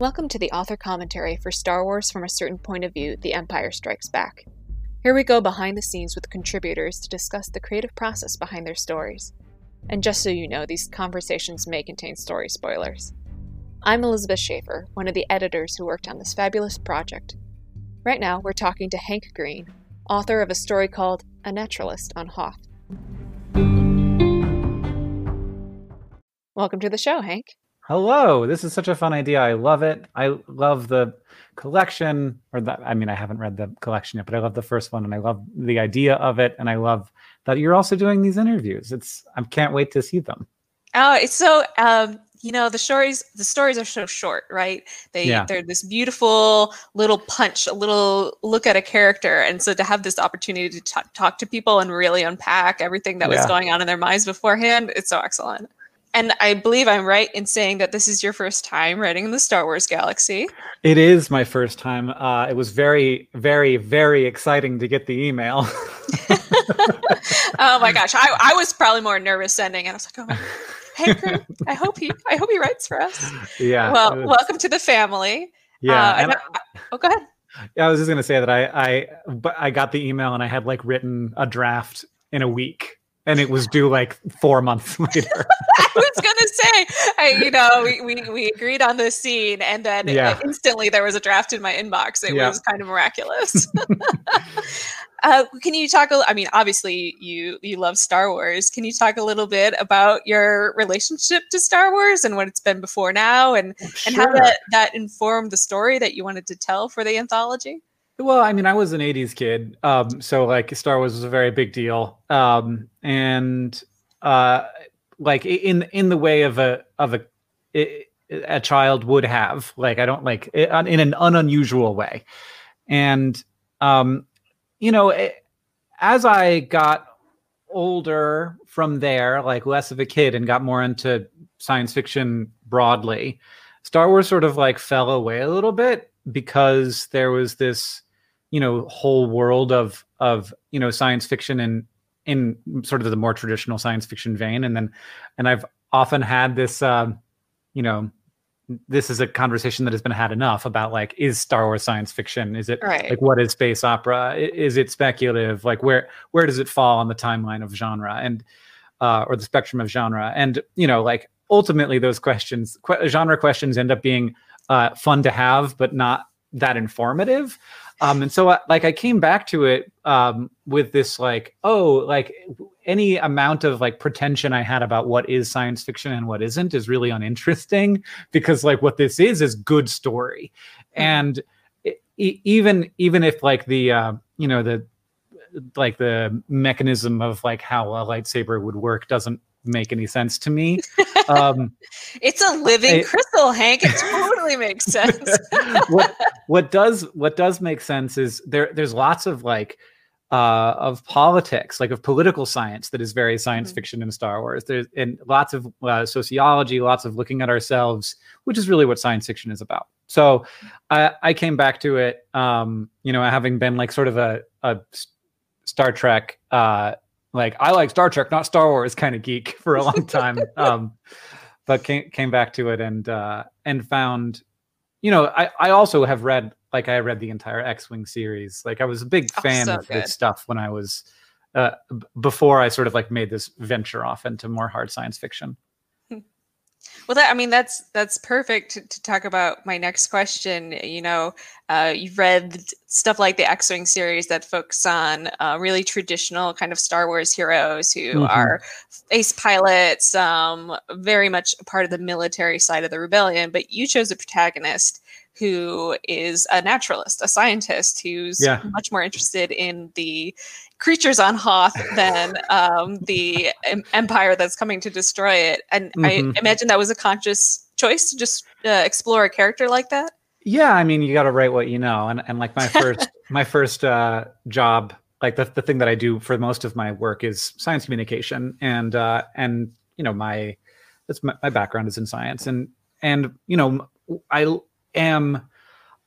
Welcome to the author commentary for Star Wars from a Certain Point of View The Empire Strikes Back. Here we go behind the scenes with contributors to discuss the creative process behind their stories. And just so you know, these conversations may contain story spoilers. I'm Elizabeth Schaefer, one of the editors who worked on this fabulous project. Right now, we're talking to Hank Green, author of a story called A Naturalist on Hoth. Welcome to the show, Hank. Hello. This is such a fun idea. I love it. I love the collection, or that, I mean, I haven't read the collection yet, but I love the first one and I love the idea of it. And I love that you're also doing these interviews. It's, I can't wait to see them. Oh, it's so, um, you know the stories the stories are so short right they yeah. they're this beautiful little punch a little look at a character and so to have this opportunity to t- talk to people and really unpack everything that yeah. was going on in their minds beforehand it's so excellent and I believe I'm right in saying that this is your first time writing in the Star Wars galaxy. It is my first time. Uh, it was very, very, very exciting to get the email. oh my gosh, I, I was probably more nervous sending, and I was like, oh, hey, I hope he, I hope he writes for us. Yeah. Well, was... welcome to the family. Yeah. Uh, and I, oh, go ahead. Yeah, I was just gonna say that I, I, but I got the email and I had like written a draft in a week and it was due like four months later. I was gonna say, I, you know, we, we, we agreed on this scene, and then yeah. instantly there was a draft in my inbox. It yeah. was kind of miraculous. uh, can you talk? A, I mean, obviously you you love Star Wars. Can you talk a little bit about your relationship to Star Wars and what it's been before now, and sure. and how that that informed the story that you wanted to tell for the anthology? Well, I mean, I was an '80s kid, um, so like Star Wars was a very big deal, um, and uh, like in in the way of a of a a child would have. Like I don't like in an unusual way, and um, you know, as I got older from there, like less of a kid, and got more into science fiction broadly, Star Wars sort of like fell away a little bit because there was this you know whole world of of you know science fiction and in sort of the more traditional science fiction vein. And then and i've often had this um you know this is a conversation that has been had enough about like is star wars science fiction? Is it right. like what is space opera? Is it speculative? Like where where does it fall on the timeline of genre and uh or the spectrum of genre? And you know like ultimately those questions qu- genre questions end up being uh fun to have but not that informative um, and so, I, like, I came back to it um, with this, like, oh, like any amount of like pretension I had about what is science fiction and what isn't is really uninteresting because, like, what this is is good story, mm-hmm. and it, even even if like the uh, you know the like the mechanism of like how a lightsaber would work doesn't make any sense to me. Um, it's a living crystal, Hank. It totally makes sense. what what does what does make sense is there there's lots of like uh, of politics, like of political science, that is very science mm-hmm. fiction in Star Wars. There's and lots of uh, sociology, lots of looking at ourselves, which is really what science fiction is about. So I, I came back to it, um, you know, having been like sort of a, a Star Trek uh, like I like Star Trek, not Star Wars kind of geek for a long time. um, but came came back to it and uh, and found, you know, I I also have read like I read the entire X Wing series. Like I was a big oh, fan so of good. this stuff when I was uh, before I sort of like made this venture off into more hard science fiction. Well, that, I mean, that's that's perfect to, to, talk about my next question. You know, uh, you've read stuff like the X-wing series that focus on uh, really traditional kind of Star Wars heroes who mm-hmm. are ace pilots, um, very much part of the military side of the rebellion. But you chose a protagonist who is a naturalist, a scientist who's yeah. much more interested in the creatures on Hoth than um, the empire that's coming to destroy it. And mm-hmm. I imagine that was a conscious choice to just uh, explore a character like that. Yeah, I mean, you got to write what you know, and and like my first my first uh, job, like the the thing that I do for most of my work is science communication, and uh, and you know my that's my, my background is in science, and and you know I am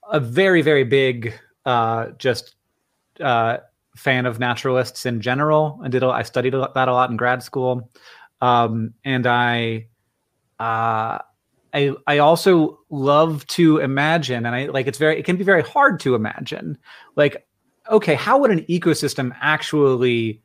a very very big uh, just uh, fan of naturalists in general. I did I studied that a lot in grad school, um, and I uh, I I also love to imagine, and I like it's very it can be very hard to imagine. Like, okay, how would an ecosystem actually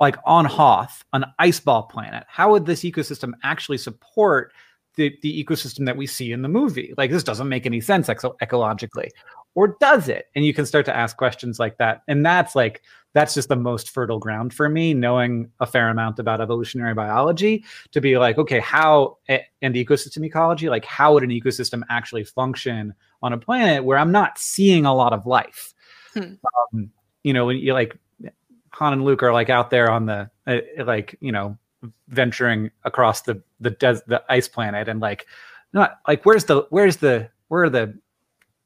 like on Hoth, an ice ball planet? How would this ecosystem actually support the, the ecosystem that we see in the movie? Like, this doesn't make any sense eco- ecologically, or does it? And you can start to ask questions like that, and that's like that's just the most fertile ground for me, knowing a fair amount about evolutionary biology to be like, okay, how and ecosystem ecology, like how would an ecosystem actually function on a planet where I'm not seeing a lot of life? Hmm. Um, you know, when you like Han and Luke are like out there on the uh, like you know venturing across the the des- the ice planet and like not like where's the where's the where are the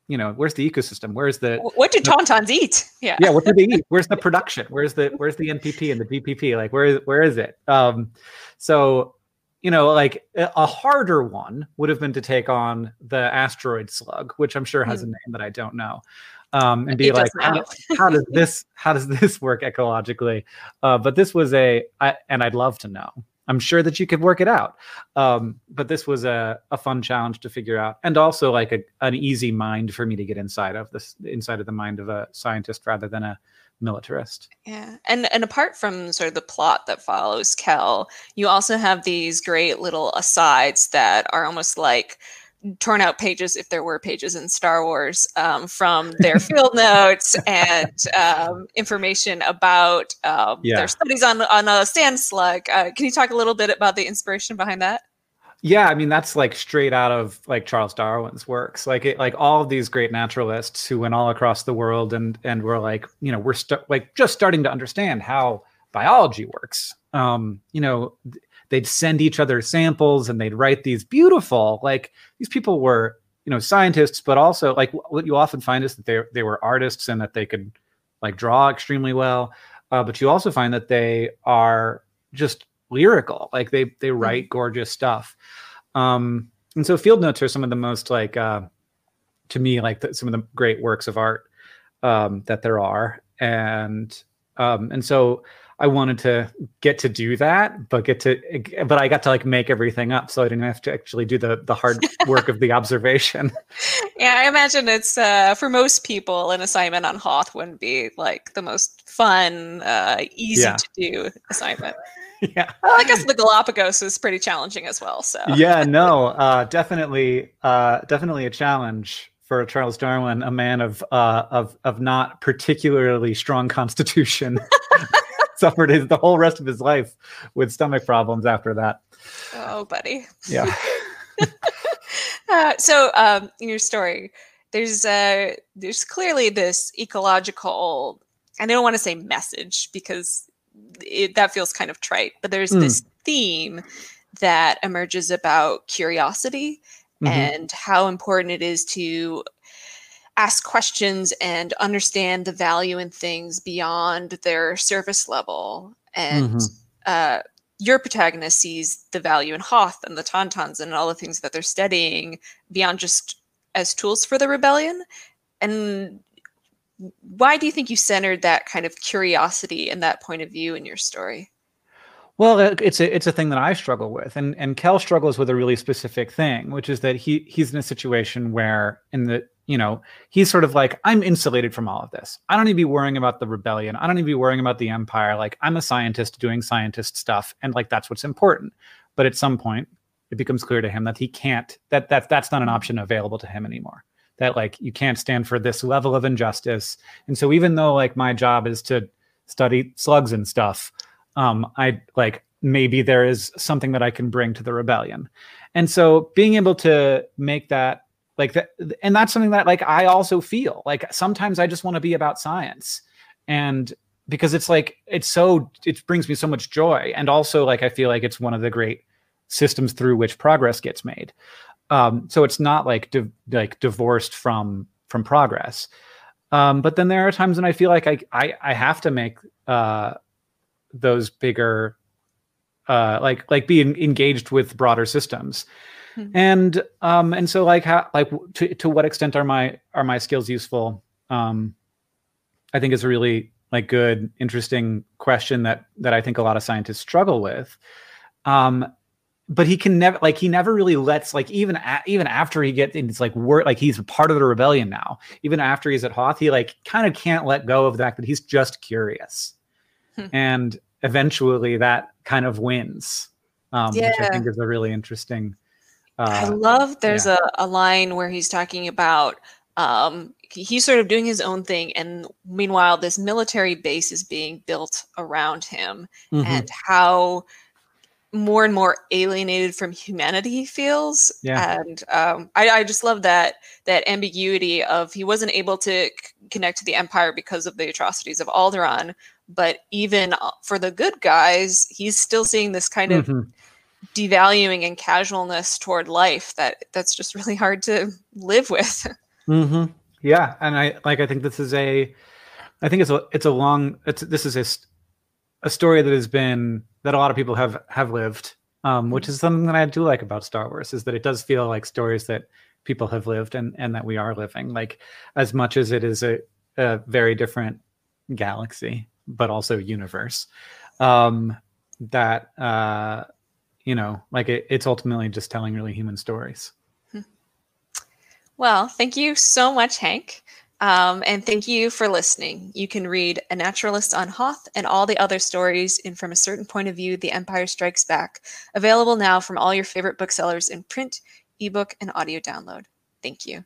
you know where's the ecosystem? Where's the what do tauntauns eat? Yeah. Yeah what do they eat? Where's the production? Where's the where's the npp and the gpp like where is where is it? Um so you know like a harder one would have been to take on the asteroid slug which i'm sure has mm. a name that i don't know um, and be it like how, how, does this how does this work ecologically uh, but this was a I, and i'd love to know I'm sure that you could work it out. Um, but this was a, a fun challenge to figure out, and also like a, an easy mind for me to get inside of this inside of the mind of a scientist rather than a militarist. Yeah, and and apart from sort of the plot that follows Kel, you also have these great little asides that are almost like torn out pages if there were pages in Star Wars um, from their field notes and um, information about um, yeah. their studies on on a sand slug. Uh, can you talk a little bit about the inspiration behind that? Yeah, I mean that's like straight out of like Charles Darwin's works. Like it, like all of these great naturalists who went all across the world and and were like, you know, we're st- like just starting to understand how biology works. Um, you know, th- they'd send each other samples and they'd write these beautiful like these people were you know scientists but also like what you often find is that they they were artists and that they could like draw extremely well uh, but you also find that they are just lyrical like they they hmm. write gorgeous stuff um and so field notes are some of the most like uh to me like the, some of the great works of art um that there are and um and so I wanted to get to do that, but get to, but I got to like make everything up, so I didn't have to actually do the the hard work of the observation. Yeah, I imagine it's uh, for most people an assignment on Hoth wouldn't be like the most fun, uh, easy yeah. to do assignment. yeah, well, I guess the Galapagos is pretty challenging as well. So yeah, no, uh, definitely, uh, definitely a challenge for Charles Darwin, a man of uh, of of not particularly strong constitution. suffered his the whole rest of his life with stomach problems after that. Oh, buddy. Yeah. uh, so, um, in your story, there's uh, there's clearly this ecological. And I don't want to say message because it, that feels kind of trite, but there's mm. this theme that emerges about curiosity mm-hmm. and how important it is to ask questions and understand the value in things beyond their surface level. And mm-hmm. uh, your protagonist sees the value in Hoth and the Tauntauns and all the things that they're studying beyond just as tools for the rebellion. And why do you think you centered that kind of curiosity and that point of view in your story? Well, it's a it's a thing that I struggle with, and and Kel struggles with a really specific thing, which is that he he's in a situation where in the you know, he's sort of like, I'm insulated from all of this. I don't need to be worrying about the rebellion. I don't need to be worrying about the empire. Like, I'm a scientist doing scientist stuff, and like that's what's important. But at some point, it becomes clear to him that he can't. That that that's not an option available to him anymore. That like you can't stand for this level of injustice. And so even though like my job is to study slugs and stuff, um, I like maybe there is something that I can bring to the rebellion. And so being able to make that like that and that's something that like i also feel like sometimes i just want to be about science. And because it's like it's so it brings me so much joy. And also like i feel like it's one of the great systems through which progress gets made. Um so it's not like di- like divorced from from progress. Um but then there are times when i feel like i i, I have to make uh those bigger uh like like being engaged with broader systems Mm-hmm. And um and so like how like to to what extent are my are my skills useful? Um I think is a really like good interesting question that that I think a lot of scientists struggle with. Um but he can never like he never really lets like even a, even after he gets it's like work like he's part of the rebellion now. Even after he's at Hoth, he like kind of can't let go of the fact that he's just curious, hmm. and eventually that kind of wins, um, yeah. which I think is a really interesting. Uh, I love there's yeah. a, a line where he's talking about um, he's sort of doing his own thing and meanwhile this military base is being built around him mm-hmm. and how more and more alienated from humanity he feels yeah. and um, I, I, just love that that ambiguity of he wasn't able to c- connect to the empire because of the atrocities of Alderaan but even uh, for the good guys he's still seeing this kind of mm-hmm. devaluing and casualness toward life that that's just really hard to live with mm-hmm. Yeah, and I like. I think this is a. I think it's a. It's a long. It's this is a, a story that has been that a lot of people have have lived, um, which is something that I do like about Star Wars is that it does feel like stories that people have lived and and that we are living. Like as much as it is a a very different galaxy, but also universe. Um, that uh, you know, like it, it's ultimately just telling really human stories. Well, thank you so much, Hank. Um, and thank you for listening. You can read A Naturalist on Hoth and all the other stories in From a Certain Point of View, The Empire Strikes Back, available now from all your favorite booksellers in print, ebook, and audio download. Thank you.